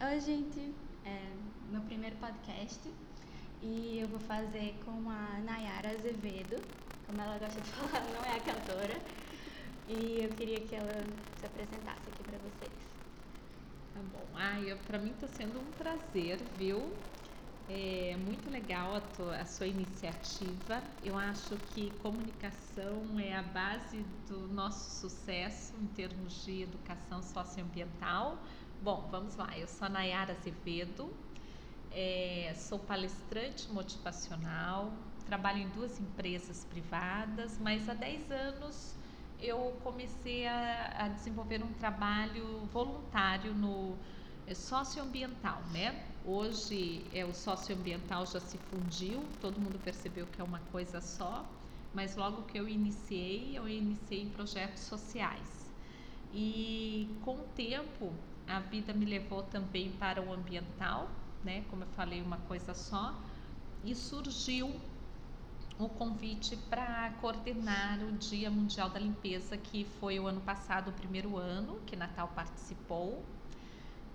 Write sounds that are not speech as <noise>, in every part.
Oi, gente. É meu primeiro podcast e eu vou fazer com a Nayara Azevedo. Como ela gosta de <laughs> falar, não é a cantora. E eu queria que ela se apresentasse aqui para vocês. Tá bom. Ai, para mim está sendo um prazer, viu? É muito legal a, tua, a, sua iniciativa. Eu acho que comunicação é a base do nosso sucesso em termos de educação socioambiental. Bom, vamos lá. Eu sou a Nayara Azevedo, é, sou palestrante motivacional, trabalho em duas empresas privadas, mas há 10 anos eu comecei a, a desenvolver um trabalho voluntário no é socioambiental, né? Hoje é o socioambiental já se fundiu, todo mundo percebeu que é uma coisa só, mas logo que eu iniciei, eu iniciei em projetos sociais. E com o tempo, a vida me levou também para o ambiental, né? Como eu falei, uma coisa só, e surgiu o convite para coordenar o Dia Mundial da Limpeza, que foi o ano passado, o primeiro ano que Natal participou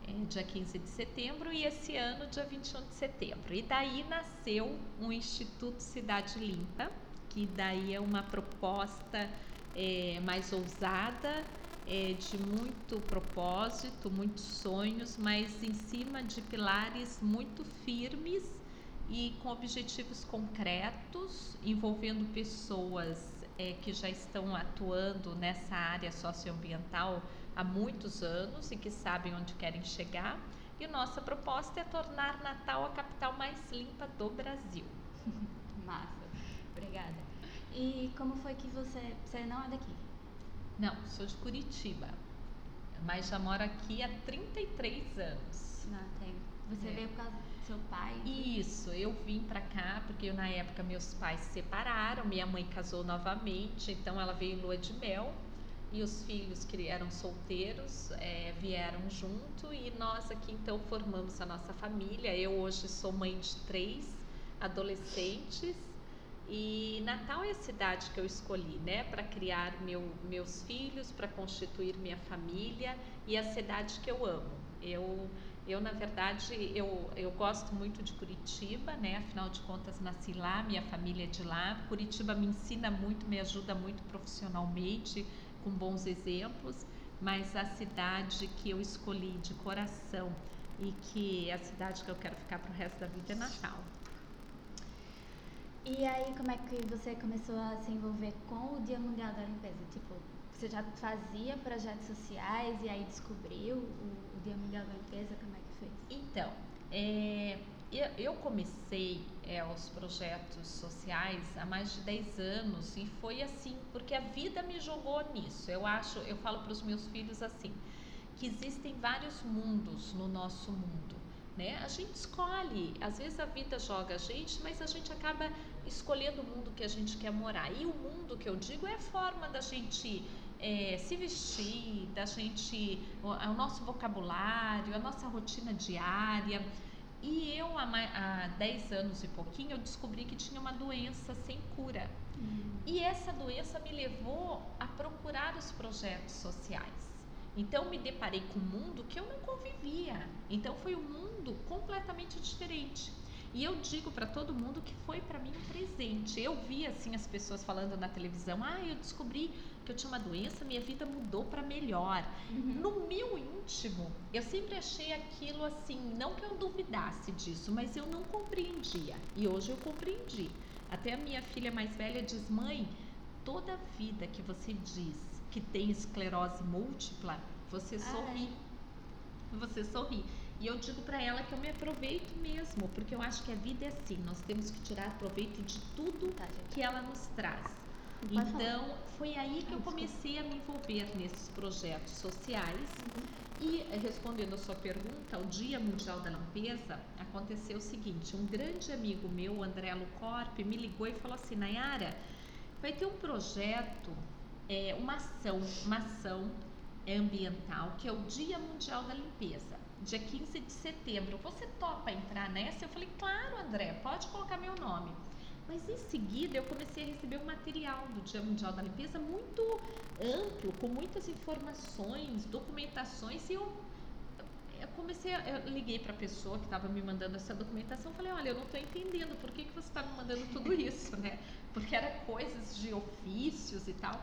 é, dia 15 de setembro, e esse ano, dia 21 de setembro. E daí nasceu o Instituto Cidade Limpa, que daí é uma proposta é, mais ousada, é, de muito propósito, muitos sonhos, mas em cima de pilares muito firmes e com objetivos concretos, envolvendo pessoas é, que já estão atuando nessa área socioambiental há muitos anos e que sabem onde querem chegar. E nossa proposta é tornar Natal a capital mais limpa do Brasil. <laughs> Massa, obrigada. E como foi que você. Você não é daqui? Não, sou de Curitiba, mas já moro aqui há 33 anos. Não, tem. Você é. veio por causa do seu pai? Isso, eu vim para cá porque eu, na época meus pais se separaram, minha mãe casou novamente, então ela veio em lua de mel e os filhos que eram solteiros é, vieram junto e nós aqui então formamos a nossa família. Eu hoje sou mãe de três adolescentes e Natal é a cidade que eu escolhi, né, para criar meu, meus filhos, para constituir minha família e a cidade que eu amo. Eu eu, na verdade, eu, eu gosto muito de Curitiba, né? Afinal de contas, nasci lá, minha família é de lá. Curitiba me ensina muito, me ajuda muito profissionalmente, com bons exemplos, mas a cidade que eu escolhi de coração e que é a cidade que eu quero ficar para o resto da vida é Natal. E aí, como é que você começou a se envolver com o Dia Mundial da Limpeza? Tipo, você já fazia projetos sociais e aí descobriu o, o Dia Mundial da Limpeza? Como é que fez? Então, é, eu comecei é, os projetos sociais há mais de 10 anos e foi assim, porque a vida me jogou nisso. Eu acho, eu falo para os meus filhos assim, que existem vários mundos no nosso mundo. Né? A gente escolhe, às vezes a vida joga a gente, mas a gente acaba escolhendo o mundo que a gente quer morar. E o mundo que eu digo é a forma da gente é, se vestir, da gente, o, o, nosso vocabulário, a nossa rotina diária. E eu, há, há 10 anos e pouquinho, eu descobri que tinha uma doença sem cura. Uhum. E essa doença me levou a procurar os projetos sociais. Então me deparei com um mundo que eu não convivia. Então foi um mundo completamente diferente. E eu digo para todo mundo que foi para mim um presente. Eu vi assim as pessoas falando na televisão: "Ah, eu descobri que eu tinha uma doença, minha vida mudou para melhor". Uhum. No meu íntimo, eu sempre achei aquilo assim, não que eu duvidasse disso, mas eu não compreendia. E hoje eu compreendi. Até a minha filha mais velha diz: "Mãe, toda vida que você diz que tem esclerose múltipla, você sorri". Você sorri. E eu digo para ela que eu me aproveito mesmo, porque eu acho que a vida é assim, nós temos que tirar proveito de tudo tá, que ela nos traz. Então, foi aí que eu comecei a me envolver nesses projetos sociais. Uhum. E respondendo a sua pergunta, o Dia Mundial da Limpeza aconteceu o seguinte: um grande amigo meu, André Lucorp, me ligou e falou assim: Nayara, vai ter um projeto, é, uma ação, uma ação ambiental que é o Dia Mundial da Limpeza dia 15 de setembro. Você topa entrar nessa? Eu falei, claro, André, pode colocar meu nome. Mas em seguida eu comecei a receber um material do Dia Mundial da Limpeza muito amplo, com muitas informações, documentações, e eu eu comecei, a, eu liguei para a pessoa que estava me mandando essa documentação, falei, olha, eu não estou entendendo por que, que você está me mandando tudo isso, né? Porque era coisas de ofícios e tal.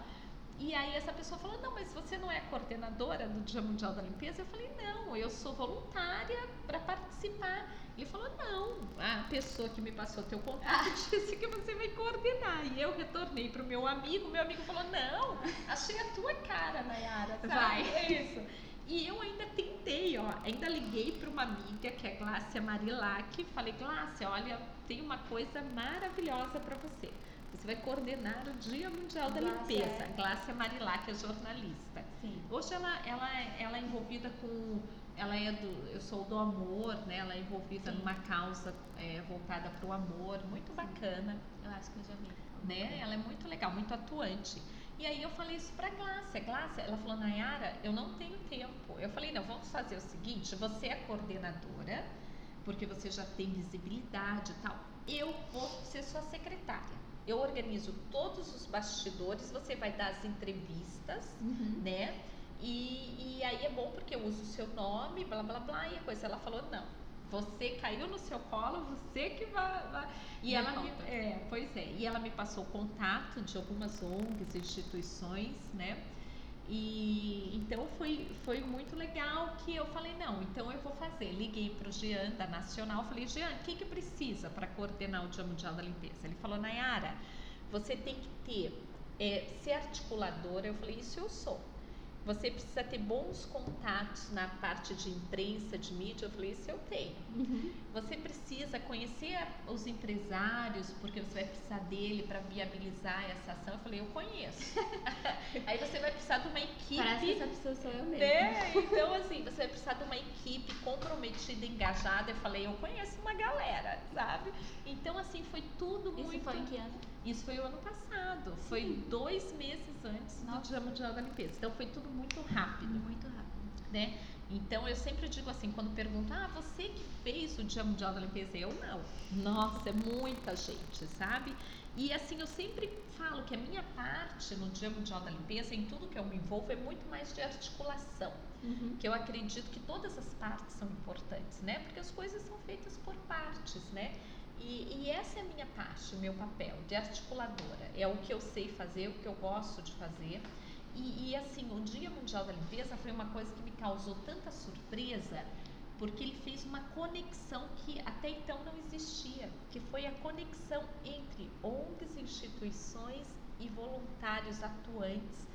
E aí essa pessoa falou, não, mas você não é coordenadora do Dia Mundial da Limpeza? Eu falei, não, eu sou voluntária para participar. Ele falou, não, a pessoa que me passou teu contato <laughs> disse que você vai coordenar. E eu retornei para o meu amigo, meu amigo falou, não, achei a tua cara, Nayara, sabe? Vai. É isso. E eu ainda tentei, ó, ainda liguei para uma amiga que é Glácia Marilac, falei, Glácia, olha, tem uma coisa maravilhosa para você você vai coordenar o Dia Mundial da Limpeza. É... Glácia Marilac é jornalista. Sim. Hoje ela, ela, ela é envolvida com. Ela é do. Eu sou do amor, né? Ela é envolvida Sim. numa causa é, voltada para o amor, muito Sim. bacana. Eu acho que eu já vi. Né? Ela é muito legal, muito atuante. E aí eu falei isso para Glácia. Glácia, ela falou, Nayara, eu não tenho tempo. Eu falei, não, vamos fazer o seguinte, você é coordenadora, porque você já tem visibilidade e tal. Eu vou ser sua secretária eu organizo todos os bastidores, você vai dar as entrevistas, uhum. né? E, e aí é bom porque eu uso o seu nome, blá blá blá, e a coisa ela falou, não, você caiu no seu colo, você que vai. vai. E me ela me, é, pois é, e ela me passou contato de algumas ONGs, instituições, né? E então foi, foi muito legal que eu falei, não, então eu vou fazer. Liguei para o Jean da Nacional, falei, Jean, o que, que precisa para coordenar o Dia Mundial da Limpeza? Ele falou, Nayara, você tem que ter, é, ser articuladora. Eu falei, isso eu sou. Você precisa ter bons contatos na parte de imprensa, de mídia. Eu falei, isso eu tenho. Uhum. Você precisa conhecer os empresários, porque você vai precisar dele para viabilizar essa ação. Eu falei, eu conheço. <laughs> Aí você vai precisar de uma equipe. Parece que essa pessoa sou eu mesmo. Né? Então, assim, você vai precisar de uma equipe comprometida, engajada. Eu falei, eu conheço uma galera, sabe? Então, assim, foi tudo Isso muito. Isso foi em que ano? Isso foi o ano passado. Sim. Foi dois meses antes Nossa. do Dia Mundial da Limpeza. Então foi tudo muito rápido. Muito rápido. Né? Então eu sempre digo assim, quando perguntam, ah, você que fez o Dia Mundial da Limpeza? Eu não. Nossa, é muita gente, sabe? E assim, eu sempre falo que a minha parte no Dia Mundial da Limpeza, em tudo que eu me envolvo, é muito mais de articulação. Uhum. Que eu acredito que todas as partes são importantes, né? Porque as coisas são feitas por partes, né? E, e, essa é a minha parte, o meu papel de articuladora. É o que eu sei fazer, o que eu gosto de fazer. E, e, assim, o Dia Mundial da Limpeza foi uma coisa que me causou tanta surpresa, porque ele fez uma conexão que até então não existia, que foi a conexão entre ONGs, instituições e voluntários atuantes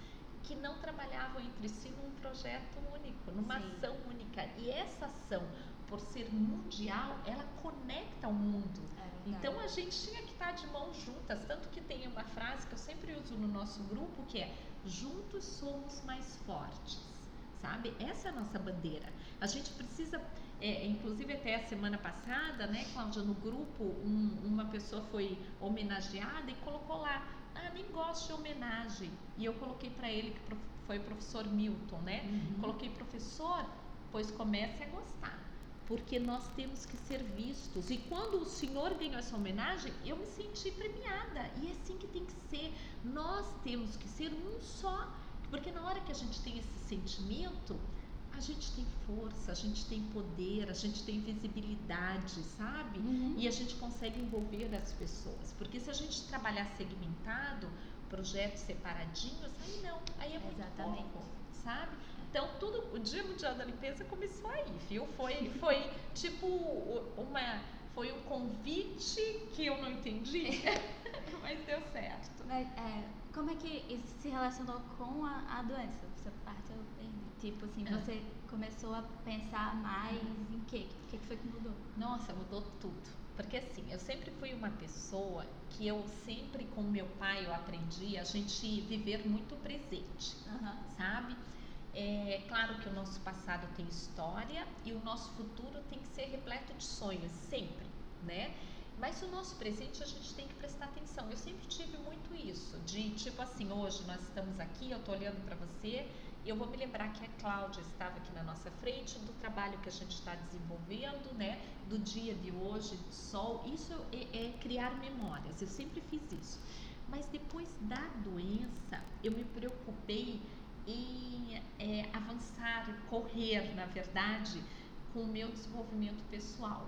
que não trabalhavam entre si num projeto único, numa Sim. ação única. E essa ação por ser mundial, ela conecta o mundo. É então a gente tinha que estar de mãos juntas. Tanto que tem uma frase que eu sempre uso no nosso grupo que é: juntos somos mais fortes. Sabe? Essa é a nossa bandeira. A gente precisa. É, inclusive até a semana passada, né, Cláudia, no grupo, um, uma pessoa foi homenageada e colocou lá, ah, nem gosto de homenagem. E eu coloquei para ele, que foi o professor Milton, né? Uhum. Coloquei, professor, pois comece a gostar porque nós temos que ser vistos. E quando o Senhor ganhou essa homenagem, eu me senti premiada. E é assim que tem que ser. Nós temos que ser um só. Porque na hora que a gente tem esse sentimento, a gente tem força, a gente tem poder, a gente tem visibilidade, sabe? Uhum. E a gente consegue envolver as pessoas. Porque se a gente trabalhar segmentado, projetos separadinhos, aí não, aí é muito Exatamente. pouco, sabe? Então, tudo, o Dia Mundial da Limpeza começou aí, viu? Foi, foi tipo uma, foi um convite que eu não entendi, <laughs> mas deu certo. Mas, é, como é que isso se relacionou com a, a doença? Essa parte eu entendi. Tipo assim, é. você começou a pensar mais em quê? O que, que foi que mudou? Nossa, mudou tudo. Porque assim, eu sempre fui uma pessoa que eu sempre com meu pai eu aprendi a gente viver muito presente, uhum. sabe? É claro que o nosso passado tem história e o nosso futuro tem que ser repleto de sonhos, sempre, né? Mas o nosso presente a gente tem que prestar atenção. Eu sempre tive muito isso, de tipo assim, hoje nós estamos aqui, eu estou olhando para você, e eu vou me lembrar que a Cláudia estava aqui na nossa frente, do trabalho que a gente está desenvolvendo, né? Do dia de hoje, do sol. Isso é, é criar memórias. Eu sempre fiz isso. Mas depois da doença, eu me preocupei em é, avançar, correr, na verdade, com o meu desenvolvimento pessoal.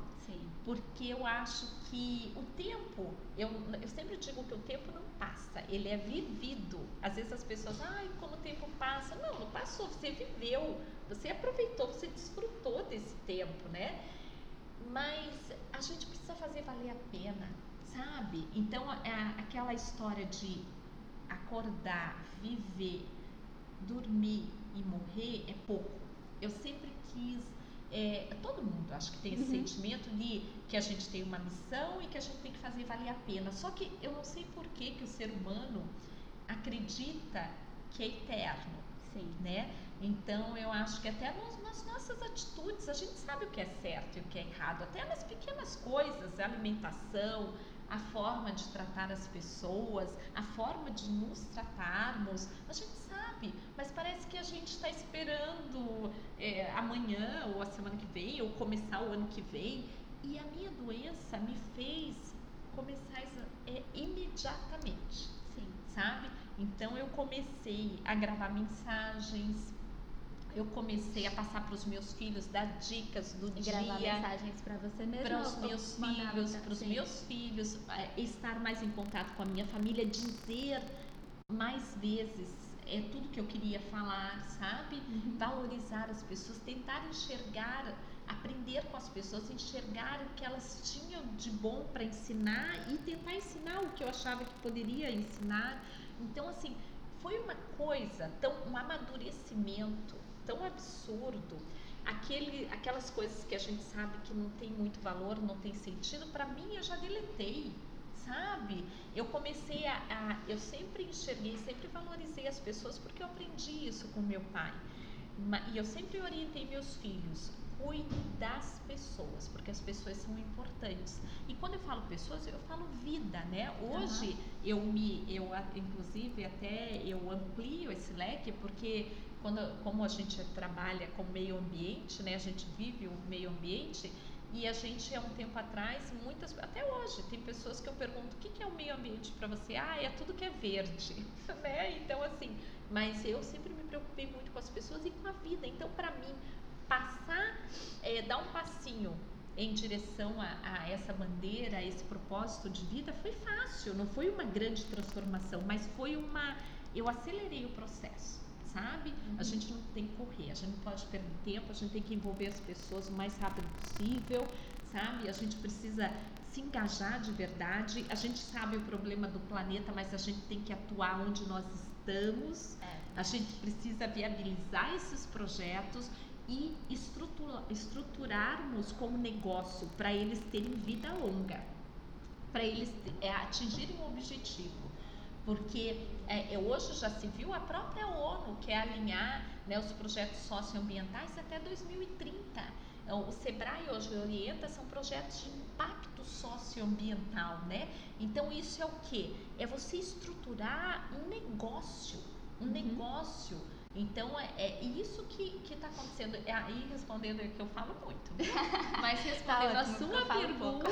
Porque eu acho que o tempo, eu, eu sempre digo que o tempo não passa, ele é vivido. Às vezes as pessoas, ai, como o tempo passa. Não, não passou, você viveu, você aproveitou, você desfrutou desse tempo, né? Mas a gente precisa fazer valer a pena, sabe? Então, é aquela história de acordar, viver, dormir e morrer é pouco. Eu sempre quis é, todo mundo acho que tem esse uhum. sentimento de que a gente tem uma missão e que a gente tem que fazer valer a pena. Só que eu não sei por que, que o ser humano acredita que é eterno. Sim. Né? Então eu acho que até nos, nas nossas atitudes a gente sabe o que é certo e o que é errado, até nas pequenas coisas, a alimentação, a forma de tratar as pessoas, a forma de nos tratarmos, a gente sabe, mas parece que a gente está esperando é, amanhã ou a semana que vem ou começar o ano que vem. E a minha doença me fez começar é, imediatamente, Sim. sabe? Então eu comecei a gravar mensagens, eu comecei a passar para os meus filhos, dar dicas do e dia. Gravar mensagens para você mesmo. Para os meus filhos, para os meus filhos, estar mais em contato com a minha família, dizer mais vezes é tudo que eu queria falar, sabe? Uhum. Valorizar as pessoas, tentar enxergar, aprender com as pessoas, enxergar o que elas tinham de bom para ensinar e tentar ensinar o que eu achava que poderia ensinar. Então, assim, foi uma coisa, tão, um amadurecimento tão absurdo. Aquele, aquelas coisas que a gente sabe que não tem muito valor, não tem sentido, para mim eu já deletei sabe? Eu comecei a, a, Eu sempre enxerguei, sempre valorizei as pessoas porque eu aprendi isso com meu pai. E eu sempre orientei meus filhos. Cuide das pessoas, porque as pessoas são importantes. E quando eu falo pessoas, eu falo vida, né? Hoje uhum. eu me, eu inclusive até eu amplio esse leque, porque quando, como a gente trabalha com meio ambiente, né? A gente vive o meio ambiente e a gente, há um tempo atrás, muitas, até hoje, tem pessoas que eu pergunto o que, que é o meio ambiente para você? Ah, é tudo que é verde, <laughs> né? Então, assim, mas eu sempre me preocupei muito com as pessoas e com a vida. Então, para mim, passar, é, dar um passinho em direção a, a, essa bandeira, a esse propósito de vida, foi fácil, não foi uma grande transformação, mas foi uma. Eu acelerei o processo sabe? Uhum. A gente não tem que correr, a gente não pode perder tempo, a gente tem que envolver as pessoas o mais rápido possível, sabe? A gente precisa se engajar de verdade. A gente sabe o problema do planeta, mas a gente tem que atuar onde nós estamos. É. A gente precisa viabilizar esses projetos e estrutura, estruturarmos como negócio para eles terem vida longa, para eles é, atingirem o objetivo porque é, é, hoje já se viu a própria ONU quer alinhar né, os projetos socioambientais até 2030. Então, o Sebrae hoje orienta são projetos de impacto socioambiental, né? Então isso é o que? É você estruturar um negócio, um uhum. negócio. Então é, é isso que está acontecendo. É aí respondendo é que eu falo muito, <laughs> mas respondendo tá a sua pergunta,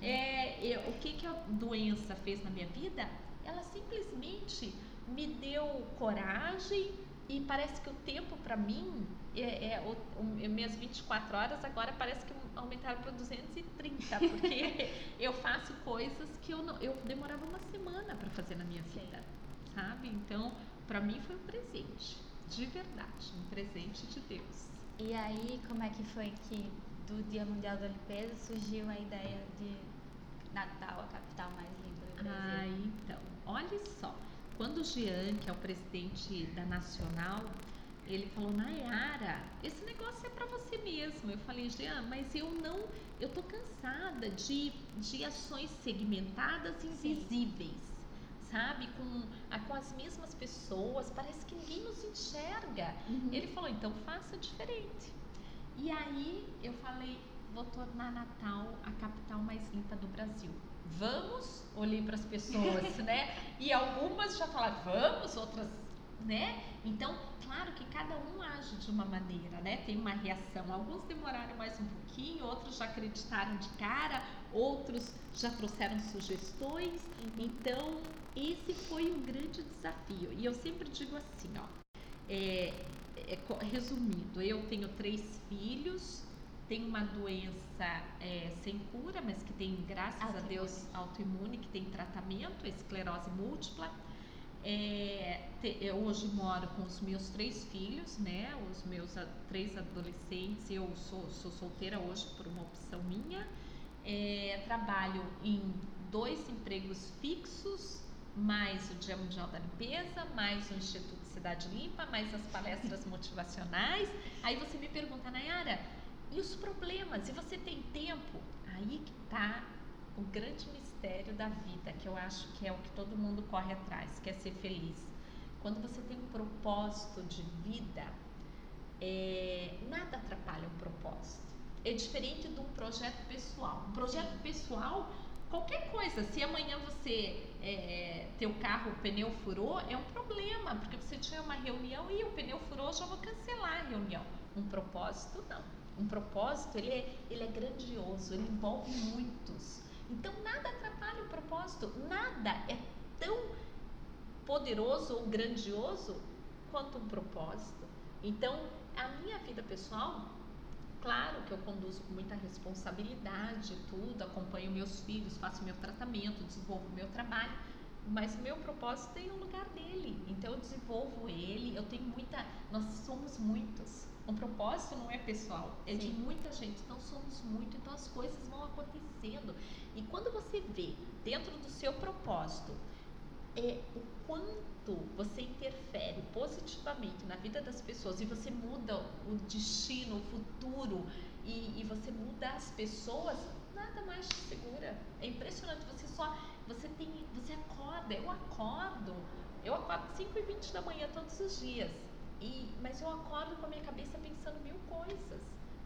é, é, o que, que a doença fez na minha vida? Ela simplesmente me deu coragem e parece que o tempo para mim é, é o, o, minhas 24 horas agora parece que aumentaram para 230 porque <laughs> eu faço coisas que eu não, eu demorava uma semana para fazer na minha vida Sim. sabe? Então para mim foi um presente de verdade um presente de Deus. E aí como é que foi que do Dia Mundial da Limpeza surgiu a ideia de Natal a capital mais limpa do Brasil? ah então olha só, quando o Jean, que é o presidente da Nacional, ele falou, Nayara, esse negócio é para você mesmo. Eu falei, Jean, mas eu não, eu tô cansada de, de ações segmentadas invisíveis, Sim. sabe? Com, com as mesmas pessoas, parece que ninguém nos enxerga. Uhum. Ele falou, então faça diferente. E aí eu falei, vou tornar Natal a capital mais limpa do Brasil vamos, olhei para as pessoas, <laughs> né? E algumas já falaram, vamos, outras, né? Então, claro que cada um age de uma maneira, né? Tem uma reação. Alguns demoraram mais um pouquinho, outros já acreditaram de cara, outros já trouxeram sugestões. Então, esse foi um grande desafio. E eu sempre digo assim, ó, é, é, resumindo, eu tenho três filhos, tem uma doença é, sem cura, mas que tem, graças autoimune. a Deus, autoimune, que tem tratamento, esclerose múltipla. É, te, eu hoje moro com os meus três filhos, né? Os meus a, três adolescentes. Eu sou, sou solteira hoje por uma opção minha. É, trabalho em dois empregos fixos, mais o Dia Mundial da Limpeza, mais o Instituto Cidade Limpa, mais as palestras <laughs> motivacionais. Aí você me pergunta, Nayara, e os problemas? E você tem tempo? Aí que está o grande mistério da vida, que eu acho que é o que todo mundo corre atrás, que é ser feliz. Quando você tem um propósito de vida, é, nada atrapalha um propósito. É diferente de um projeto pessoal. Um projeto pessoal, qualquer coisa, se amanhã você é, teu carro, o pneu furou, é um problema, porque você tinha uma reunião e o pneu furou, já vou cancelar a reunião. Um propósito, não um propósito, ele é, ele é grandioso, ele envolve muitos. Então, nada atrapalha o propósito, nada é tão poderoso ou grandioso quanto um propósito. Então, a minha vida pessoal, claro que eu conduzo com muita responsabilidade, tudo, acompanho meus filhos, faço meu tratamento, desenvolvo meu trabalho, mas o meu propósito tem um lugar dele. Então, eu desenvolvo ele, eu tenho muita. Nós somos muitos. Um propósito não é pessoal, é Sim. de muita gente. Então somos muito, então as coisas vão acontecendo. E quando você vê dentro do seu propósito é o quanto você interfere positivamente na vida das pessoas e você muda o destino, o futuro e, e você muda as pessoas, nada mais te segura. É impressionante. Você só você tem, você acorda. Eu acordo. Eu acordo 5 e 20 da manhã todos os dias. E, mas eu acordo com a minha cabeça pensando mil coisas,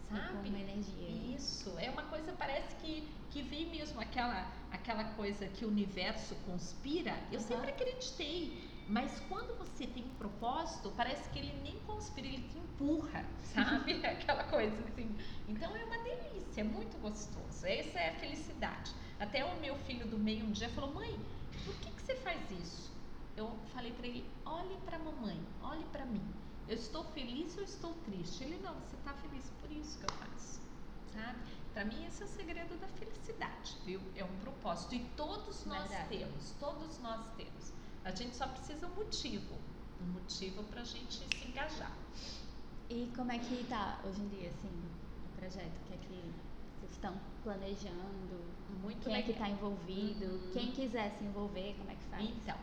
sabe? Uma energia. Isso, é uma coisa, parece que, que vem mesmo aquela, aquela coisa que o universo conspira. Eu uhum. sempre acreditei, mas quando você tem um propósito, parece que ele nem conspira, ele te empurra, <laughs> sabe? aquela coisa assim. Então é uma delícia, é muito gostoso. Essa é a felicidade. Até o meu filho do meio um dia falou: mãe, por que, que você faz isso? Eu falei para ele: olhe para mamãe, olhe para mim. Eu estou feliz ou estou triste? Ele não, você está feliz por isso que eu faço, sabe? Para mim esse é o segredo da felicidade, viu? É um propósito e todos nós Verdade. temos, todos nós temos. A gente só precisa um motivo, um motivo para a gente se engajar. E como é que está hoje em dia, assim, o projeto? O que é que vocês estão planejando? Muito Quem legal. é que está envolvido? Uhum. Quem quiser se envolver, como é que faz? Então,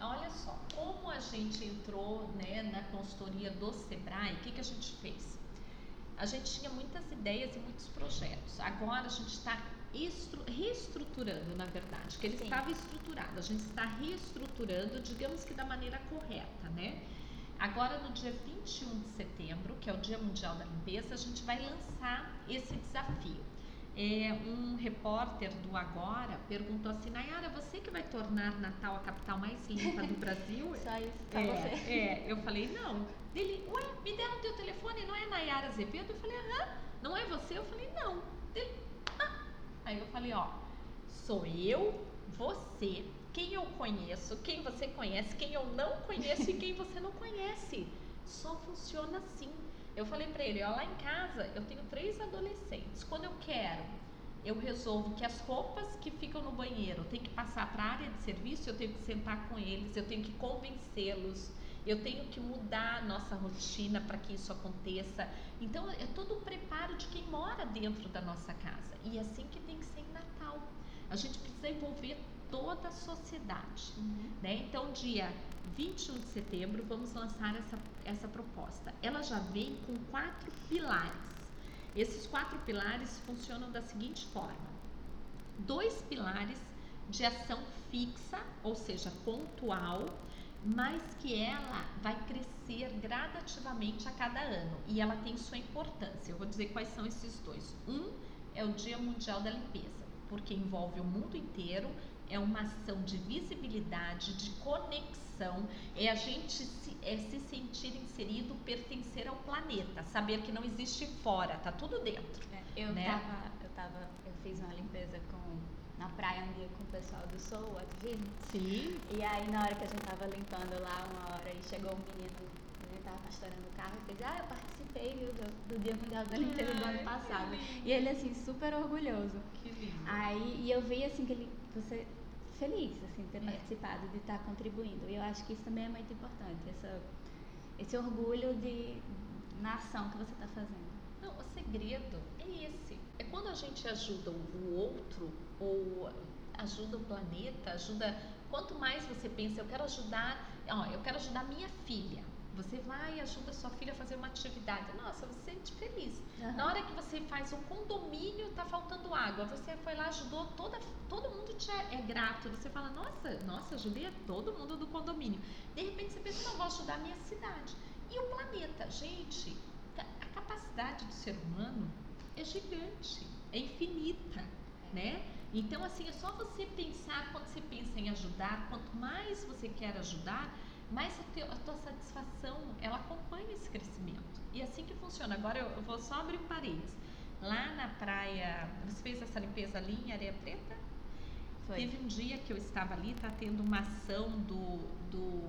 Olha só, como a gente entrou né, na consultoria do Sebrae, o que, que a gente fez? A gente tinha muitas ideias e muitos projetos. Agora a gente está reestruturando, na verdade, que ele Sim. estava estruturado. A gente está reestruturando, digamos que da maneira correta, né? Agora, no dia 21 de setembro, que é o Dia Mundial da Limpeza, a gente vai lançar esse desafio é, um repórter do Agora perguntou assim, Nayara, você que vai tornar Natal a capital mais limpa do Brasil? <laughs> Só isso, é, você. É, eu falei, não. Ele, ué, me deram teu telefone, não é Nayara Azevedo? Eu falei, aham, não é você? Eu falei, não. Ele, ah. Aí eu falei, ó, sou eu, você, quem eu conheço, quem você conhece, quem eu não conheço e quem você não conhece. Só funciona assim. Eu falei para ele, ó, lá em casa eu tenho três adolescentes. Quando eu quero, eu resolvo que as roupas que ficam no banheiro tem que passar para a área de serviço, eu tenho que sentar com eles, eu tenho que convencê-los, eu tenho que mudar a nossa rotina para que isso aconteça. Então é todo o preparo de quem mora dentro da nossa casa. E é assim que tem que ser em Natal. A gente precisa envolver toda a sociedade. Uhum. Né? Então, dia 21 de setembro, vamos lançar essa, essa proposta. Ela já vem com quatro pilares. Esses quatro pilares funcionam da seguinte forma: dois pilares de ação fixa, ou seja, pontual, mas que ela vai crescer gradativamente a cada ano e ela tem sua importância. Eu vou dizer quais são esses dois. Um é o Dia Mundial da Limpeza, porque envolve o mundo inteiro, é uma ação de visibilidade, de conexão é a gente se, é se sentir inserido, pertencer ao planeta, saber que não existe fora, tá tudo dentro. É, eu, né? tava, eu tava, eu fiz uma limpeza com na praia um dia com o pessoal do Soul, ativismo. Sim. E aí na hora que a gente tava limpando lá uma hora e chegou um menino ele estava pastorando o carro e fez, ah, eu participei viu, do, do Dia Mundial da Limpeza do ano passado. E ele, assim, super orgulhoso. Que lindo. Aí, e eu vi, assim, que ele, você feliz, assim, de ter É. participado, de estar contribuindo. E eu acho que isso também é muito importante, essa, esse orgulho de, na ação que você está fazendo. Não, o segredo é esse. É quando a gente ajuda o outro ou ajuda o planeta, ajuda. Quanto mais você pensa, eu quero ajudar, ó, eu quero ajudar minha filha. Você vai e ajuda sua filha a fazer uma atividade. Nossa, você sente feliz. Aham. Na hora que você faz o condomínio, tá faltando água. Você foi lá, ajudou toda, todo mundo te é, é grato. Você fala, nossa, nossa, ajudei a todo mundo do condomínio. De repente você pensa, não, vou ajudar a minha cidade. E o planeta, gente, a capacidade do ser humano é gigante, é infinita, né? Então, assim, é só você pensar, quando você pensa em ajudar, quanto mais você quer ajudar, mais a, teu- a tua satisfação, ela acompanha esse crescimento. E é assim que funciona. Agora, eu, eu vou só abrir um parênteses. Lá na praia, você fez essa limpeza ali em Areia Preta? Foi. Teve um dia que eu estava ali, tá tendo uma ação do, do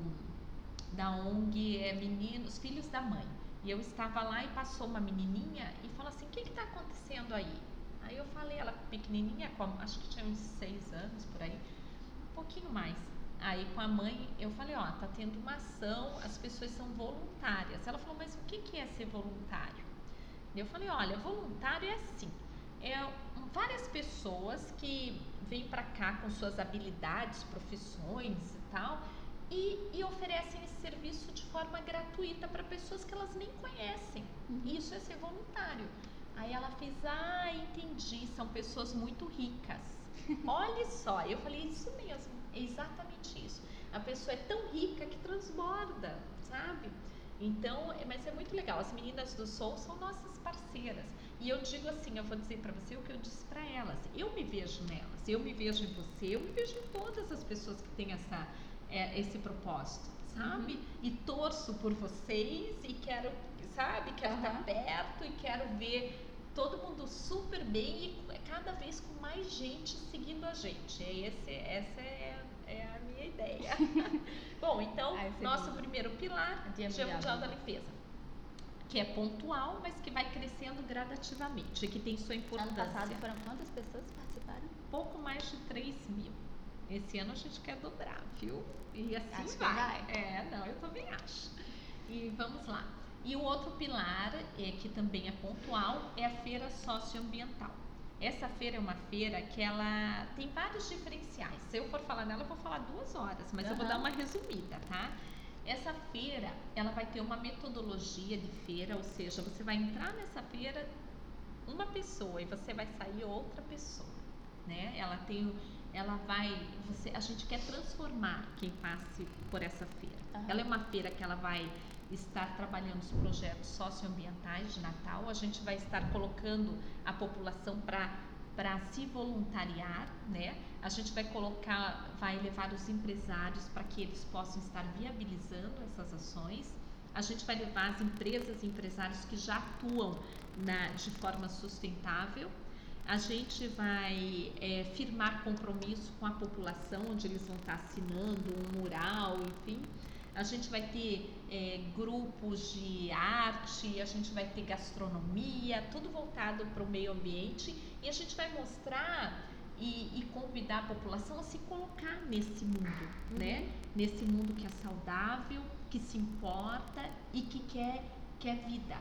da ONG é, Meninos, Filhos da Mãe. E eu estava lá e passou uma menininha e falou assim, o que está acontecendo aí? Aí eu falei, ela pequenininha, acho que tinha uns seis anos por aí, um pouquinho mais. Aí com a mãe eu falei, ó, tá tendo uma ação, as pessoas são voluntárias. Ela falou, mas o que, que é ser voluntário? Eu falei, olha, voluntário é assim, é várias pessoas que vêm para cá com suas habilidades, profissões e tal, e, e oferecem esse serviço de forma gratuita para pessoas que elas nem conhecem. Uhum. Isso é ser voluntário. Aí ela fez, ah, entendi, são pessoas muito ricas. <laughs> Olha só, eu falei, isso mesmo, é exatamente isso. A pessoa é tão rica que transborda, sabe? Então, é- mas é muito legal. As meninas do Soul são nossas parceiras. E eu digo assim, eu vou dizer para você o que eu disse para elas. Eu me vejo nelas, eu me vejo em você, eu me vejo em todas as pessoas que têm essa, é, esse propósito, sabe? E torço por vocês e quero, sabe? Quero estar Aham. perto e quero ver todo mundo super bem e cada vez com mais gente seguindo a gente. É Esse, essa é, é a minha ideia. <laughs> Bom, então, nosso primeiro pilar, Dia Dia Mundial da Limpeza. Que é pontual, mas que vai crescendo gradativamente, que tem sua Ano importância. passado foram quantas pessoas participaram? Pouco mais de 3 mil. Esse ano a gente quer dobrar, viu? E assim Acho que vai. vai. É, não, eu também acho. E vamos lá. E o outro pilar, é, que também é pontual, é a feira socioambiental. Essa feira é uma feira que ela tem vários diferenciais. Se eu for falar nela, eu vou falar duas horas, mas eu vou dar uma resumida, tá? Essa feira, ela vai ter uma metodologia de feira, ou seja, você vai entrar nessa feira uma pessoa e você vai sair outra pessoa, né? Ela tem, ela vai, você, a gente quer transformar quem passe por essa feira. Aham. Ela é uma feira que ela vai estar trabalhando os projetos socioambientais de Natal. A gente vai estar colocando a população para para se voluntariar, né? A gente vai colocar, vai levar os empresários para que eles possam estar viabilizando essas ações. A gente vai levar as empresas e empresários que já atuam na, de forma sustentável. A gente vai é, firmar compromisso com a população, onde eles vão estar assinando um mural, enfim. A gente vai ter é, grupos de arte, a gente vai ter gastronomia, tudo voltado para o meio ambiente e a gente vai mostrar e, e convidar a população a se colocar nesse mundo, né? Nesse mundo que é saudável, que se importa e que quer, quer vida,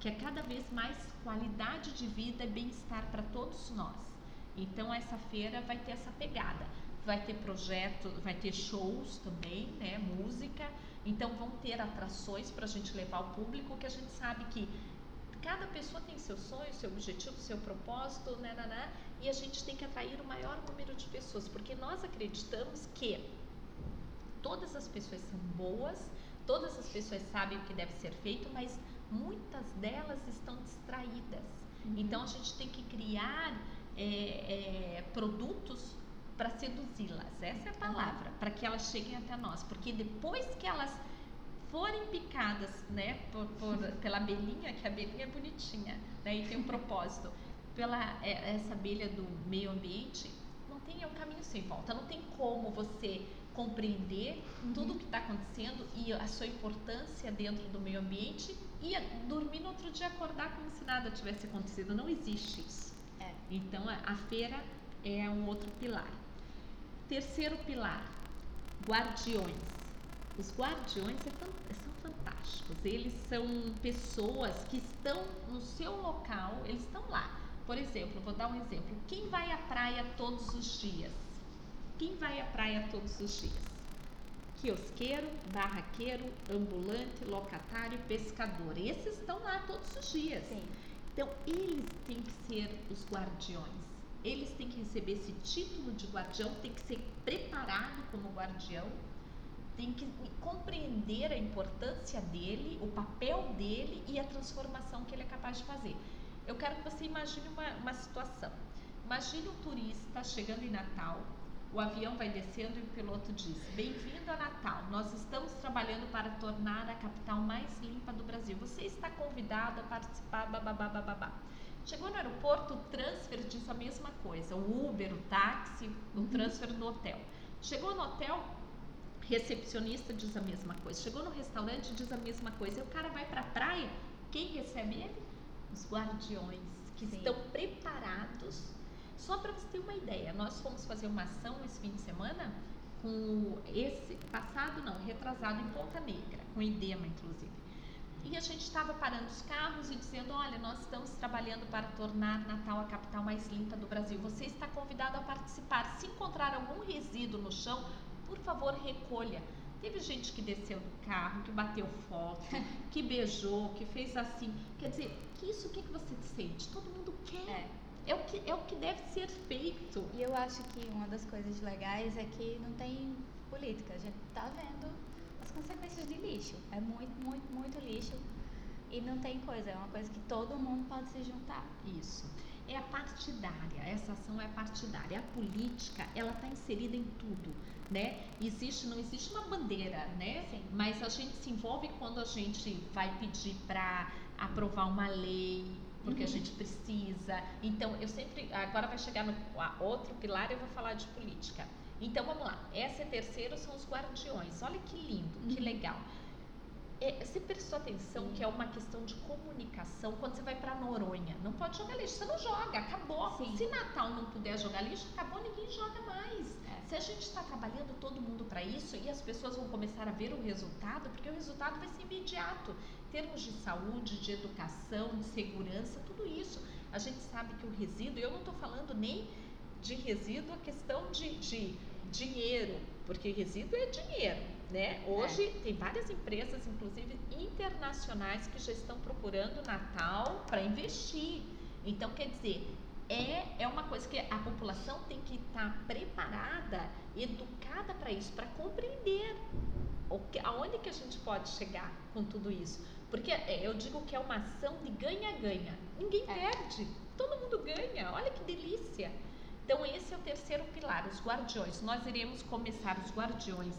quer cada vez mais qualidade de vida e bem-estar para todos nós. Então essa feira vai ter essa pegada vai ter projeto, vai ter shows também, né, música. Então vão ter atrações para a gente levar ao público, que a gente sabe que cada pessoa tem seu sonho, seu objetivo, seu propósito, né, né, né, e a gente tem que atrair o maior número de pessoas, porque nós acreditamos que todas as pessoas são boas, todas as pessoas sabem o que deve ser feito, mas muitas delas estão distraídas. Uhum. Então a gente tem que criar é, é, produtos para seduzi-las, essa é a palavra, para que elas cheguem até nós, porque depois que elas forem picadas, né, por, por, pela abelhinha, que a abelhinha é bonitinha, né, e tem um propósito, pela é, essa abelha do meio ambiente, não tem é um caminho sem volta, não tem como você compreender uhum. tudo o que está acontecendo e a sua importância dentro do meio ambiente e dormir no outro dia acordar como se nada tivesse acontecido. Não existe isso. Então a, a feira é um outro pilar. Terceiro pilar, guardiões. Os guardiões é, são fantásticos. Eles são pessoas que estão no seu local, eles estão lá. Por exemplo, vou dar um exemplo. Quem vai à praia todos os dias? Quem vai à praia todos os dias? Quiosqueiro, barraqueiro, ambulante, locatário, pescador. Esses estão lá todos os dias. Sim. Então, eles têm que ser os guardiões. Eles têm que receber esse título de guardião, tem que ser preparado como guardião, tem que compreender a importância dele, o papel dele e a transformação que ele é capaz de fazer. Eu quero que você imagine uma, uma situação. Imagine um turista chegando em Natal, o avião vai descendo e o piloto diz: Bem-vindo a Natal. Nós estamos trabalhando para tornar a capital mais limpa do Brasil. Você está convidado a participar. Bababá, bababá. Chegou no aeroporto, o transfer diz a mesma coisa. O Uber, o táxi, o uhum. transfer no hotel. Chegou no hotel, recepcionista diz a mesma coisa. Chegou no restaurante, diz a mesma coisa. E o cara vai para a praia, quem recebe ele? Os guardiões, que Sim. estão preparados só para você ter uma ideia, nós fomos fazer uma ação esse fim de semana com esse passado, não, retrasado em Ponta Negra, com Idema inclusive. E a gente estava parando os carros e dizendo: Olha, nós estamos trabalhando para tornar Natal a capital mais limpa do Brasil. Você está convidado a participar. Se encontrar algum resíduo no chão, por favor, recolha. Teve gente que desceu do carro, que bateu foto, <laughs> que beijou, que fez assim. Quer dizer, que isso o que, que você sente? Todo mundo quer. É é o que, é o que deve ser feito. E eu acho que uma das coisas legais é que não tem política. A gente está vendo as consequências de lixo. É muito, muito, muito lixo. E não tem coisa, é uma coisa que todo mundo pode se juntar. Isso. É a partidária, essa ação é partidária. A política, ela está inserida em tudo, né? Existe, não existe uma bandeira, né? Sim. Mas a gente se envolve quando a gente vai pedir para aprovar uma lei, porque uhum. a gente precisa. Então, eu sempre. Agora vai chegar no outro pilar eu vou falar de política. Então, vamos lá. Essa é terceiro são os guardiões. Olha que lindo, uhum. que legal. É, você prestou atenção que é uma questão de comunicação quando você vai para Noronha. Não pode jogar lixo, você não joga, acabou. Sim. Se Natal não puder jogar lixo, acabou, ninguém joga mais. Se a gente está trabalhando todo mundo para isso e as pessoas vão começar a ver o resultado, porque o resultado vai ser imediato termos de saúde, de educação, de segurança, tudo isso. A gente sabe que o resíduo, eu não estou falando nem de resíduo a questão de, de dinheiro, porque resíduo é dinheiro, né? Hoje é. tem várias empresas, inclusive internacionais, que já estão procurando Natal para investir. Então, quer dizer, é, é uma coisa que a população tem que estar tá preparada, educada para isso, para compreender o que, aonde que a gente pode chegar com tudo isso. Porque é, eu digo que é uma ação de ganha-ganha. Ninguém é. perde, todo mundo ganha. Olha que delícia. Então, esse é o terceiro pilar, os guardiões. Nós iremos começar os guardiões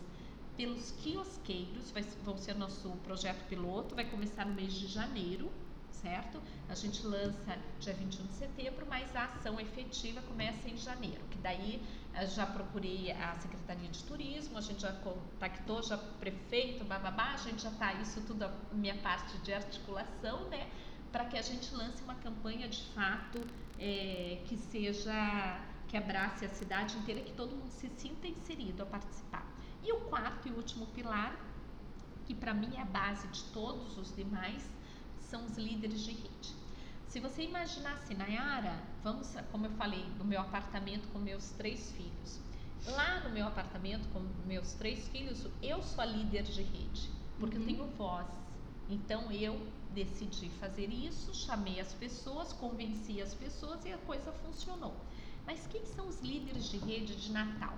pelos quiosqueiros, vai, vão ser nosso projeto piloto, vai começar no mês de janeiro, certo? A gente lança dia 21 de setembro, mas a ação efetiva começa em janeiro, que daí eh, já procurei a Secretaria de Turismo, a gente já contactou já prefeito, bababá, a gente já está, isso tudo a minha parte de articulação, né? Para que a gente lance uma campanha de fato é, que seja, que abrace a cidade inteira, que todo mundo se sinta inserido a participar. E o quarto e último pilar, que para mim é a base de todos os demais, são os líderes de rede. Se você imaginasse, Nayara, vamos, como eu falei, no meu apartamento com meus três filhos. Lá no meu apartamento com meus três filhos, eu sou a líder de rede, porque uhum. eu tenho voz. Então eu decidi fazer isso, chamei as pessoas, convenci as pessoas e a coisa funcionou. Mas quem são os líderes de rede de Natal?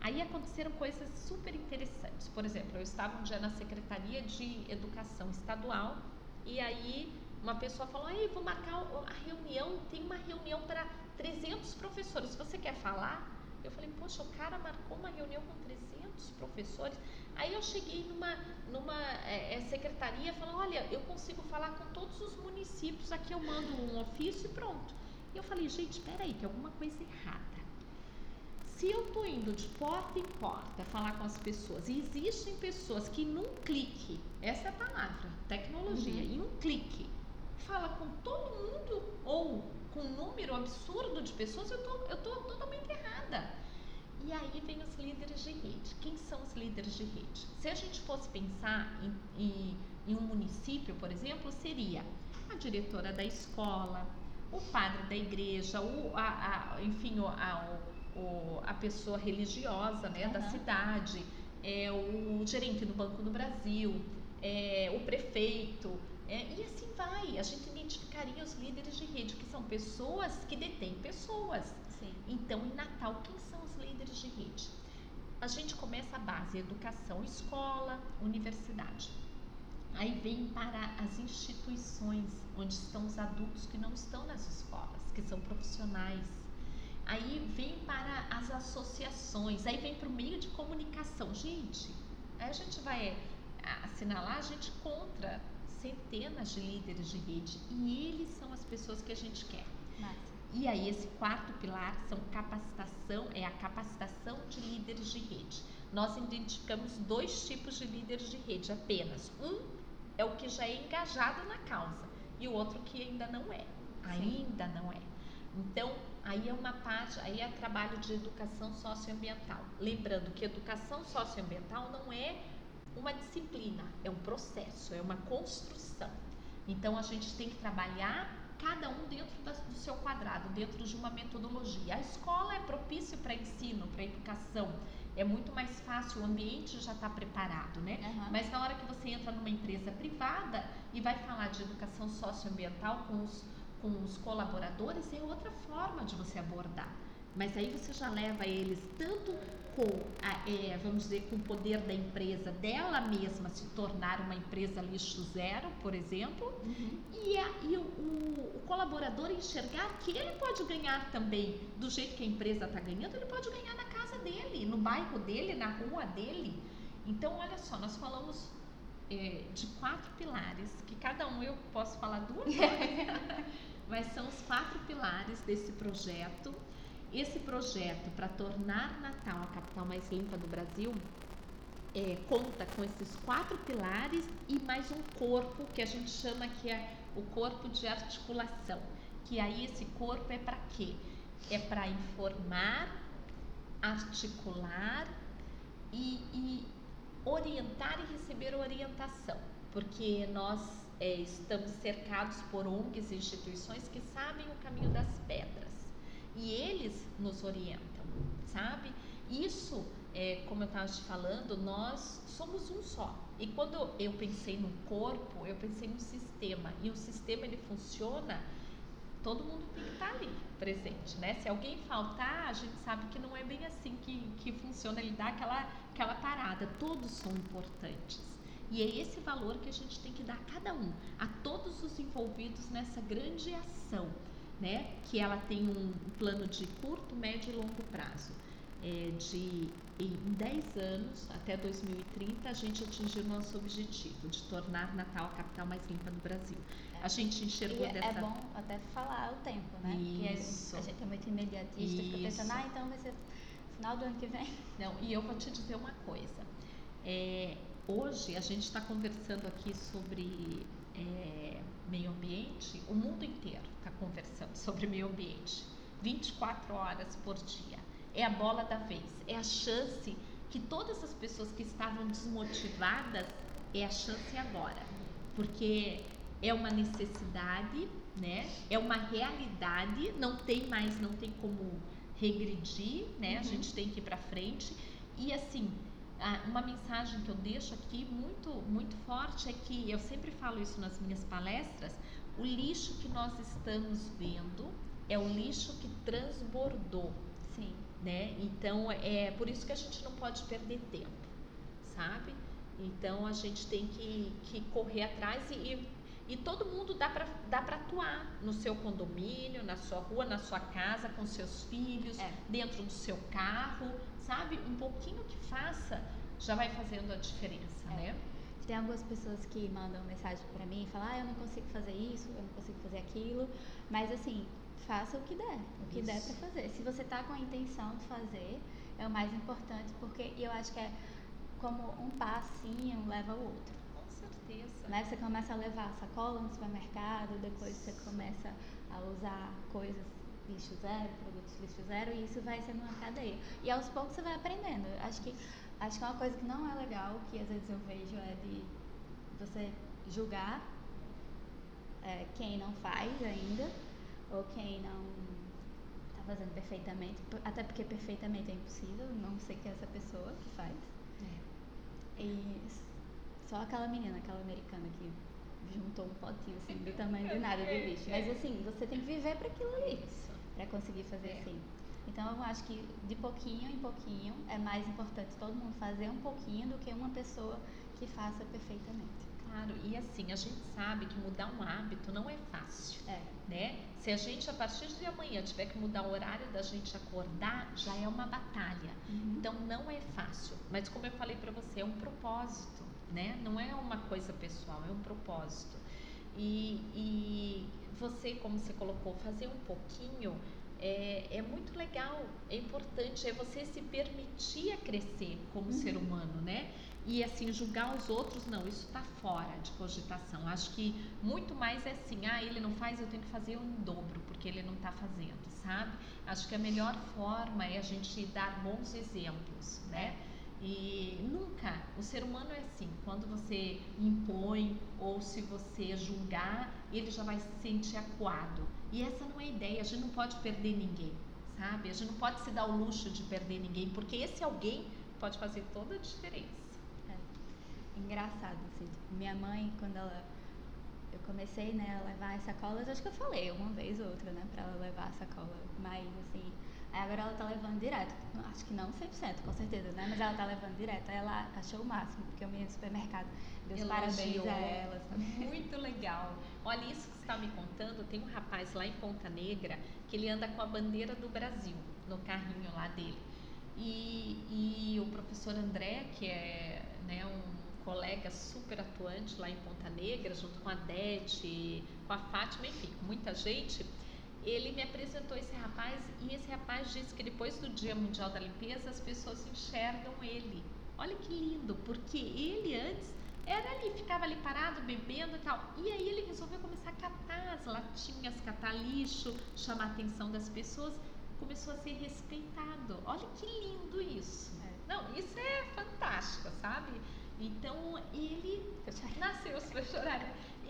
Aí aconteceram coisas super interessantes. Por exemplo, eu estava um dia na Secretaria de Educação Estadual e aí uma pessoa falou: Ei, vou marcar a reunião, tem uma reunião para 300 professores, você quer falar? Eu falei: Poxa, o cara marcou uma reunião com 300 professores. Aí eu cheguei numa, numa é, é, secretaria falando: Olha, eu consigo falar com todos os municípios, aqui eu mando um ofício e pronto. E eu falei: Gente, espera aí, tem alguma coisa errada. Se eu estou indo de porta em porta falar com as pessoas, e existem pessoas que num clique, essa é a palavra, tecnologia, uhum. em um clique, fala com todo mundo ou com um número absurdo de pessoas, eu tô, eu tô totalmente errada. E aí vem os líderes de rede. Quem são os líderes de rede? Se a gente fosse pensar em, em, em um município, por exemplo, seria a diretora da escola, o padre da igreja, o, a, a enfim, o, a, o, a pessoa religiosa né, uhum. da cidade, é, o gerente do Banco do Brasil, é, o prefeito, é, e assim vai. A gente identificaria os líderes de rede, que são pessoas que detêm pessoas. Sim. Então, em Natal, quem são os líderes de rede? A gente começa a base, educação, escola, universidade. Aí vem para as instituições, onde estão os adultos que não estão nas escolas, que são profissionais. Aí vem para as associações, aí vem para o meio de comunicação. Gente, aí a gente vai assinalar, a gente contra centenas de líderes de rede e eles são as pessoas que a gente quer. Massa. E aí esse quarto pilar são capacitação, é a capacitação de líderes de rede. Nós identificamos dois tipos de líderes de rede apenas. Um é o que já é engajado na causa e o outro que ainda não é. Ainda Sim. não é. Então, aí é uma parte, aí é trabalho de educação socioambiental. Lembrando que educação socioambiental não é uma disciplina, é um processo, é uma construção. Então a gente tem que trabalhar cada um dentro da, do seu quadrado, dentro de uma metodologia. A escola é propício para ensino, para educação. É muito mais fácil, o ambiente já está preparado, né? Uhum. Mas na hora que você entra numa empresa privada e vai falar de educação socioambiental com os, com os colaboradores, é outra forma de você abordar. Mas aí você já leva eles tanto com, a, é, vamos dizer, com o poder da empresa dela mesma se tornar uma empresa lixo zero, por exemplo, uhum. e, a, e o, o, o, colaborador enxergar que ele pode ganhar também do jeito que a empresa está ganhando, ele pode ganhar na casa dele, no bairro dele, na rua dele. Então, olha só, nós falamos é, de quatro pilares, que cada um eu posso falar duas <laughs> <laughs> mas são os quatro pilares desse projeto esse projeto para tornar Natal a capital mais limpa do Brasil é, conta com esses quatro pilares e mais um corpo que a gente chama que é o corpo de articulação. Que aí esse corpo é para quê? É para informar, articular e, e, orientar e receber orientação, porque nós é, estamos cercados por ONGs e instituições que sabem o caminho das pedras e eles nos orientam, sabe? Isso, é, como eu estava te falando, nós somos um só. E quando eu pensei no corpo, eu pensei no sistema. E o sistema ele funciona, todo mundo tem que estar ali presente, né? Se alguém faltar, a gente sabe que não é bem assim que, que funciona, ele dá aquela, aquela parada. Todos são importantes. E é esse valor que a gente tem que dar a cada um, a todos os envolvidos nessa grande ação né? Que ela tem um plano de curto, médio e longo prazo. É, de em 10 anos, até 2030, a gente atingiu o nosso objetivo de tornar Natal a capital mais limpa do Brasil. A gente enxergou e é dessa... É bom até falar o tempo, né? Isso. Porque a gente é muito imediatista, Isso. fica pensando, ah, então vai ser final do ano que vem. Não, e eu vou te dizer uma coisa. É, hoje a gente está conversando aqui sobre é, meio ambiente, o mundo inteiro está conversando <laughs> sobre meio ambiente, 24 horas por dia. É a bola da vez, é a chance que todas as pessoas que estavam desmotivadas, é a chance agora, porque é uma necessidade, né? É uma realidade, não tem mais, não tem como regredir, né? Uhum. A gente tem que ir para frente e assim uma mensagem que eu deixo aqui muito, muito forte é que eu sempre falo isso nas minhas palestras: o lixo que nós estamos vendo é o lixo que transbordou. Sim. Né? Então é por isso que a gente não pode perder tempo, sabe? Então a gente tem que, que correr atrás e, e todo mundo dá para dá atuar no seu condomínio, na sua rua, na sua casa, com seus filhos, é. dentro do seu carro, sabe? Um pouquinho que faça já vai fazendo a diferença, é. né? Tem algumas pessoas que mandam mensagem para mim e falam: ah, eu não consigo fazer isso, eu não consigo fazer aquilo, mas assim, faça o que der, o que Isso. der para fazer. Se você tá com a intenção de fazer, é o mais importante, porque eu acho que é como um passinho leva o outro. Com certeza. Né? Você começa a levar sacola no supermercado, depois você começa a usar coisas lixo zero, produtos lixo zero, e isso vai sendo uma cadeia. E aos poucos você vai aprendendo. Acho que, acho que é uma coisa que não é legal, que às vezes eu vejo, é de você julgar é, quem não faz ainda, ou quem não está fazendo perfeitamente, até porque perfeitamente é impossível, não sei que é essa pessoa que faz. É. E só aquela menina, aquela americana que juntou um potinho assim do tamanho de nada de lixo. Mas assim, você tem que viver para aquilo ali para conseguir fazer é. assim. Então eu acho que de pouquinho em pouquinho é mais importante todo mundo fazer um pouquinho do que uma pessoa que faça perfeitamente. Claro, e assim, a gente sabe que mudar um hábito não é fácil. É. Né? Se a gente, a partir de amanhã, tiver que mudar o horário da gente acordar, já é uma batalha. Uhum. Então não é fácil. Mas como eu falei para você, é um propósito, né? Não é uma coisa pessoal, é um propósito. E, e você, como você colocou, fazer um pouquinho é, é, muito legal, é importante, é você se permitir a crescer como uhum. ser humano, né? E assim, julgar os outros, não, isso está fora de cogitação. Acho que muito mais é assim, ah, ele não faz, eu tenho que fazer um dobro, porque ele não está fazendo, sabe? Acho que a melhor forma é a gente dar bons exemplos, né? E nunca, o ser humano é assim, quando você impõe ou se você julgar, ele já vai se sentir acuado. E essa não é a ideia, a gente não pode perder ninguém, sabe? A gente não pode se dar o luxo de perder ninguém, porque esse alguém pode fazer toda a diferença. É. Engraçado, assim, minha mãe, quando ela eu comecei né, a levar as sacolas, acho que eu falei uma vez ou outra, né, pra ela levar a sacola, mas assim, Aí agora ela tá levando direto. Acho que não 100%, com certeza, né? Mas ela tá levando direto. Aí ela achou o máximo, porque eu me no supermercado. Deus parabéns a ela. Muito legal. Olha, isso que você está me contando, tem um rapaz lá em Ponta Negra que ele anda com a bandeira do Brasil no carrinho lá dele. E, e o professor André, que é né, um colega super atuante lá em Ponta Negra, junto com a Dete, com a Fátima, enfim, muita gente, ele me apresentou esse rapaz e esse rapaz disse que depois do Dia Mundial da Limpeza as pessoas enxergam ele. Olha que lindo, porque ele antes era ali, ficava ali parado, bebendo e tal. E aí ele resolveu começar a catar as latinhas, catar lixo, chamar a atenção das pessoas, começou a ser respeitado. Olha que lindo isso. É. Não, isso é fantástico, sabe? Então ele nasceu, se chorar.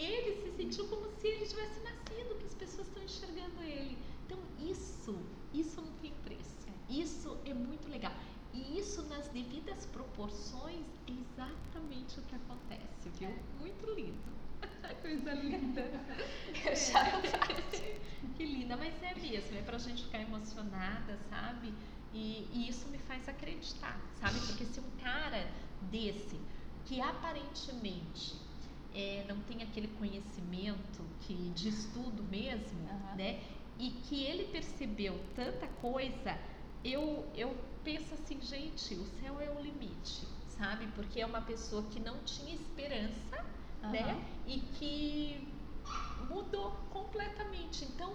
Ele se sentiu como se ele tivesse nascido, que as pessoas estão enxergando ele. Então isso, isso não tem preço. Isso é muito legal. E isso nas devidas proporções é exatamente o que acontece, viu? É. Muito lindo. <laughs> Coisa linda. É. <laughs> Que linda, mas é mesmo, é pra gente ficar emocionada, sabe? E, e, isso me faz acreditar, sabe? Porque se um cara desse, que aparentemente é, não tem aquele conhecimento que de estudo mesmo, uhum. né? E que ele percebeu tanta coisa, eu, eu penso assim, gente, o céu é o limite, sabe? Porque é uma pessoa que não tinha esperança, uhum. né? E que mudou completamente. Então,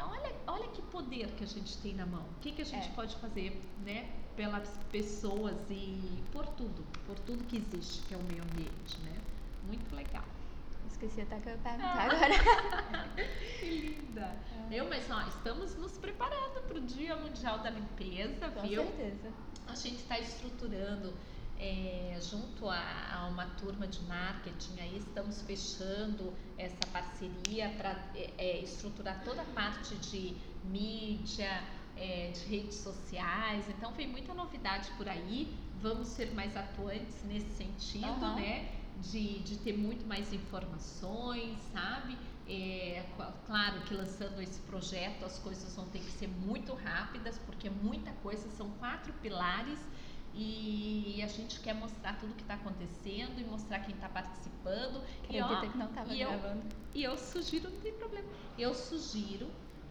olha, olha que poder que a gente tem na mão. O que, que a gente é. pode fazer, né? Pelas pessoas e por tudo, por tudo que existe, que é o meio ambiente, né? Muito legal. Esqueci até que eu ia perguntar ah. agora. <laughs> que linda. É. Eu, mas ó, estamos nos preparando para o Dia Mundial da Limpeza, Com viu? Com certeza. A gente está estruturando é, junto a, a, uma turma de marketing, aí estamos fechando essa parceria para é, é, estruturar toda a parte de mídia, é, de redes sociais. Então, vem muita novidade por aí. Vamos ser mais atuantes nesse sentido, uhum. né? De, de ter muito mais informações, sabe? É, claro que lançando esse projeto as coisas vão ter que ser muito rápidas, porque muita coisa, são quatro pilares e a gente quer mostrar tudo o que está acontecendo e mostrar quem está participando. e, ó, que não estava gravando. Eu, e eu sugiro, não tem problema, eu sugiro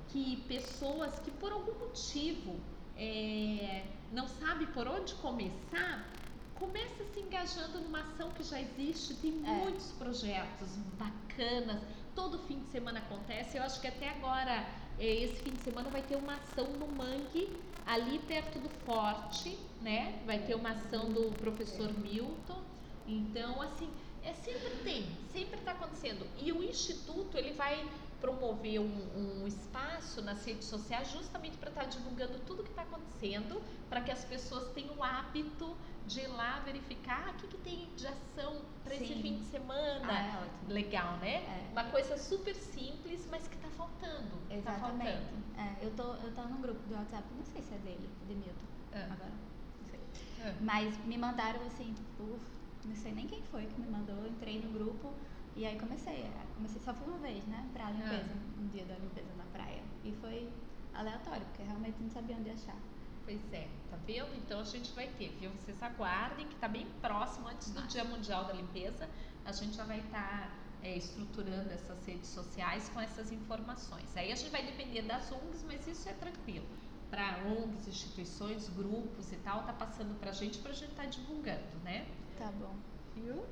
que pessoas que por algum motivo é, não sabe por onde começar, Comece se engajando numa ação que já existe, tem é. muitos projetos bacanas, todo fim de semana acontece. Eu acho que até agora, eh, esse fim de semana, vai ter uma ação no Mangue, ali perto do Forte, né? Vai ter uma ação do professor Milton. Então, assim, é sempre tem, sempre está acontecendo. E o Instituto, ele vai promover um, um espaço nas redes sociais justamente para estar tá divulgando tudo que está acontecendo, para que as pessoas tenham o hábito de ir lá verificar ah, o que, que tem de ação para esse fim de semana. Ah, é Legal, né? É. Uma coisa super simples, mas que está faltando. Tá Exatamente. Tá faltando. É, eu, tô, eu tô num grupo do WhatsApp, não sei se é dele, de Milton, é. agora, não sei. É. Mas me mandaram assim, por, não sei nem quem foi que me mandou, entrei no grupo e aí comecei. Comecei só foi uma vez, né? Pra limpeza, ah. um dia da limpeza na praia. E foi aleatório, porque realmente não sabia onde achar. Pois é, tá vendo? Então a gente vai ter, viu? Vocês aguardem que tá bem próximo, antes do Dia Mundial da Limpeza, a gente já vai estar tá, é, estruturando essas redes sociais com essas informações. Aí a gente vai depender das ONGs, mas isso é tranquilo. Para ONGs, instituições, grupos e tal, tá passando pra gente pra gente estar tá divulgando, né? Tá bom. Viu?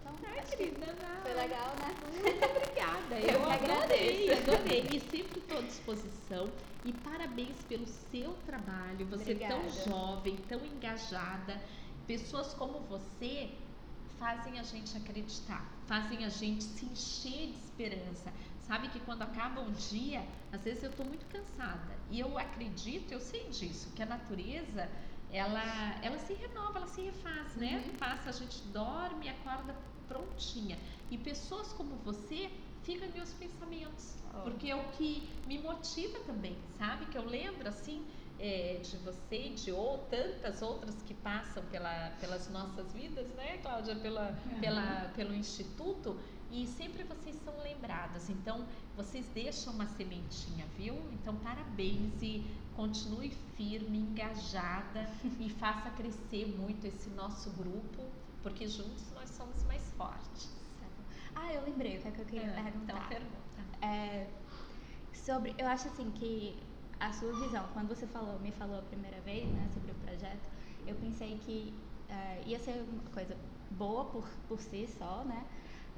Então, Ai, querida, foi legal, né? Muito obrigada. Eu, Eu adorei, adorei. E sempre estou à disposição. E parabéns pelo seu trabalho. Você é tão jovem, tão engajada. Pessoas como você fazem a gente acreditar, fazem a gente se encher de esperança. Sabe que quando acaba o dia, às vezes eu estou muito cansada. E eu acredito, eu sei disso, que a natureza ela, ela se renova, ela se refaz, né? Uhum. Passa, a gente dorme, acorda prontinha. E pessoas como você ficam em meus pensamentos, oh. porque é o que me motiva também, sabe? Que eu lembro assim é, de você de ou, tantas outras que passam pela, pelas nossas vidas, né, Cláudia? Pela, uhum. pela, pelo Instituto. E sempre vocês são lembradas. Então, vocês deixam uma sementinha, viu? Então, parabéns e continue firme, engajada <laughs> e faça crescer muito esse nosso grupo, porque juntos nós somos mais fortes. Ah, eu lembrei o que, é que eu queria é, perguntar. Então, pergunta. É, sobre, eu acho assim que a sua visão, quando você falou, me falou a primeira vez, né, sobre o projeto, eu pensei que é, ia ser uma coisa boa por, por si só, né?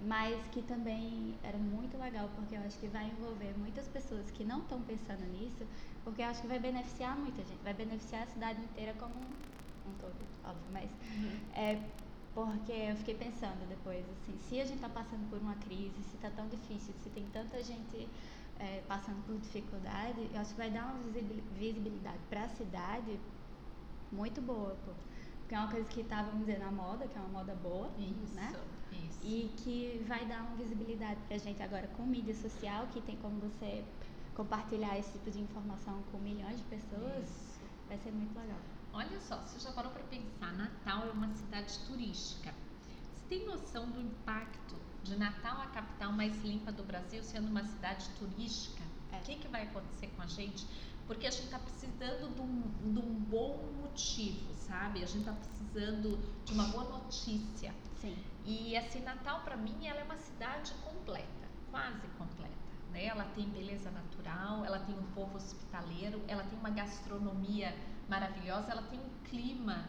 Mas que também era muito legal, porque eu acho que vai envolver muitas pessoas que não estão pensando nisso, porque eu acho que vai beneficiar muita gente, vai beneficiar a cidade inteira como um, um todo, óbvio, mas uhum. é, porque eu fiquei pensando depois, assim, se a gente está passando por uma crise, se está tão difícil, se tem tanta gente é, passando por dificuldade, eu acho que vai dar uma visibilidade para a cidade muito boa, pô. porque é uma coisa que está, vamos dizer, na moda, que é uma moda boa, isso, né? Isso. E que vai dar uma visibilidade para a gente agora com mídia social, que tem como você compartilhar esse tipo de informação com milhões de pessoas, isso. vai ser muito legal. Olha só, você já parou para pensar, Natal é uma cidade turística. Você tem noção do impacto de Natal, a capital mais limpa do Brasil, sendo uma cidade turística? É. O que, que vai acontecer com a gente? Porque a gente está precisando de um, de um bom motivo, sabe? A gente está precisando de uma boa notícia. Sim. E assim, Natal para mim ela é uma cidade completa, quase completa. Né? Ela tem beleza natural, ela tem um povo hospitaleiro, ela tem uma gastronomia maravilhosa, ela tem um clima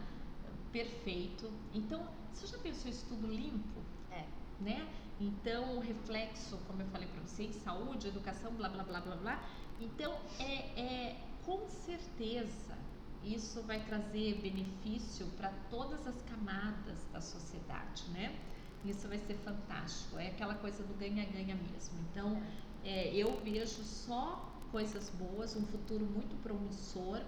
perfeito. Então, você já pensou isso tudo limpo? É. Né? Então, o reflexo, como eu falei para vocês, saúde, educação, blá, blá, blá, blá, blá. Então, é, é com certeza isso vai trazer benefício para todas as camadas da sociedade, né? Isso vai ser fantástico. É aquela coisa do ganha-ganha mesmo. Então, é, eu vejo só coisas boas, um futuro muito promissor.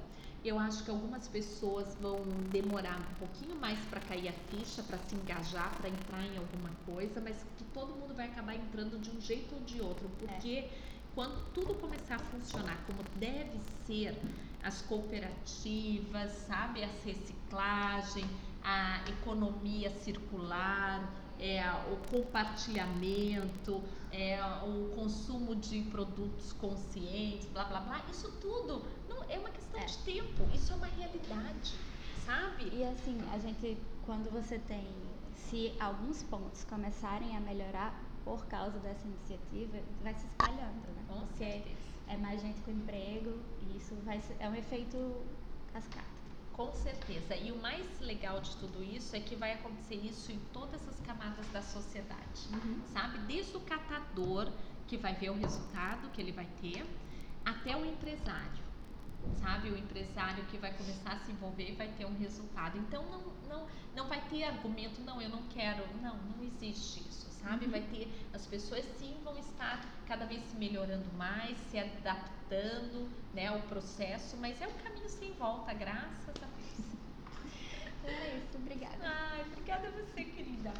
Eu acho que algumas pessoas vão demorar um pouquinho mais para cair a ficha, para se engajar, para entrar em alguma coisa, mas que todo mundo vai acabar entrando de um jeito ou de outro, porque é. quando tudo começar a funcionar como deve ser, as cooperativas, sabe, as reciclagem, a economia circular, é, o compartilhamento, é, o consumo de produtos conscientes, blá blá blá, isso tudo é uma questão é. de tempo, isso é uma realidade, sabe? E assim, a gente, quando você tem, se alguns pontos começarem a melhorar por causa dessa iniciativa, vai se espalhando, né? Com Porque certeza. é mais gente com emprego e isso vai ser, é um efeito cascata. Com certeza. E o mais legal de tudo isso é que vai acontecer isso em todas as camadas da sociedade, uhum. sabe? Desde o catador que vai ver o resultado que ele vai ter, até o empresário, sabe? O empresário que vai começar a se envolver e vai ter um resultado. Então não, não, não vai ter argumento, não, eu não quero, não, não existe isso, sabe? Vai ter, as pessoas sim vão estar cada vez se melhorando mais, se adaptando, né, ao processo, mas é um caminho sem volta, graças a Deus. <laughs> É isso, obrigada. Ai, obrigada a você, querida.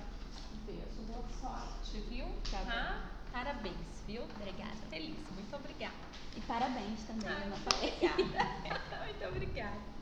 Beijo, boa sorte, viu? Tá Tá? Parabéns, viu? Obrigada. Feliz, muito obrigada. E parabéns também, não <laughs> muito obrigada. muito obrigada.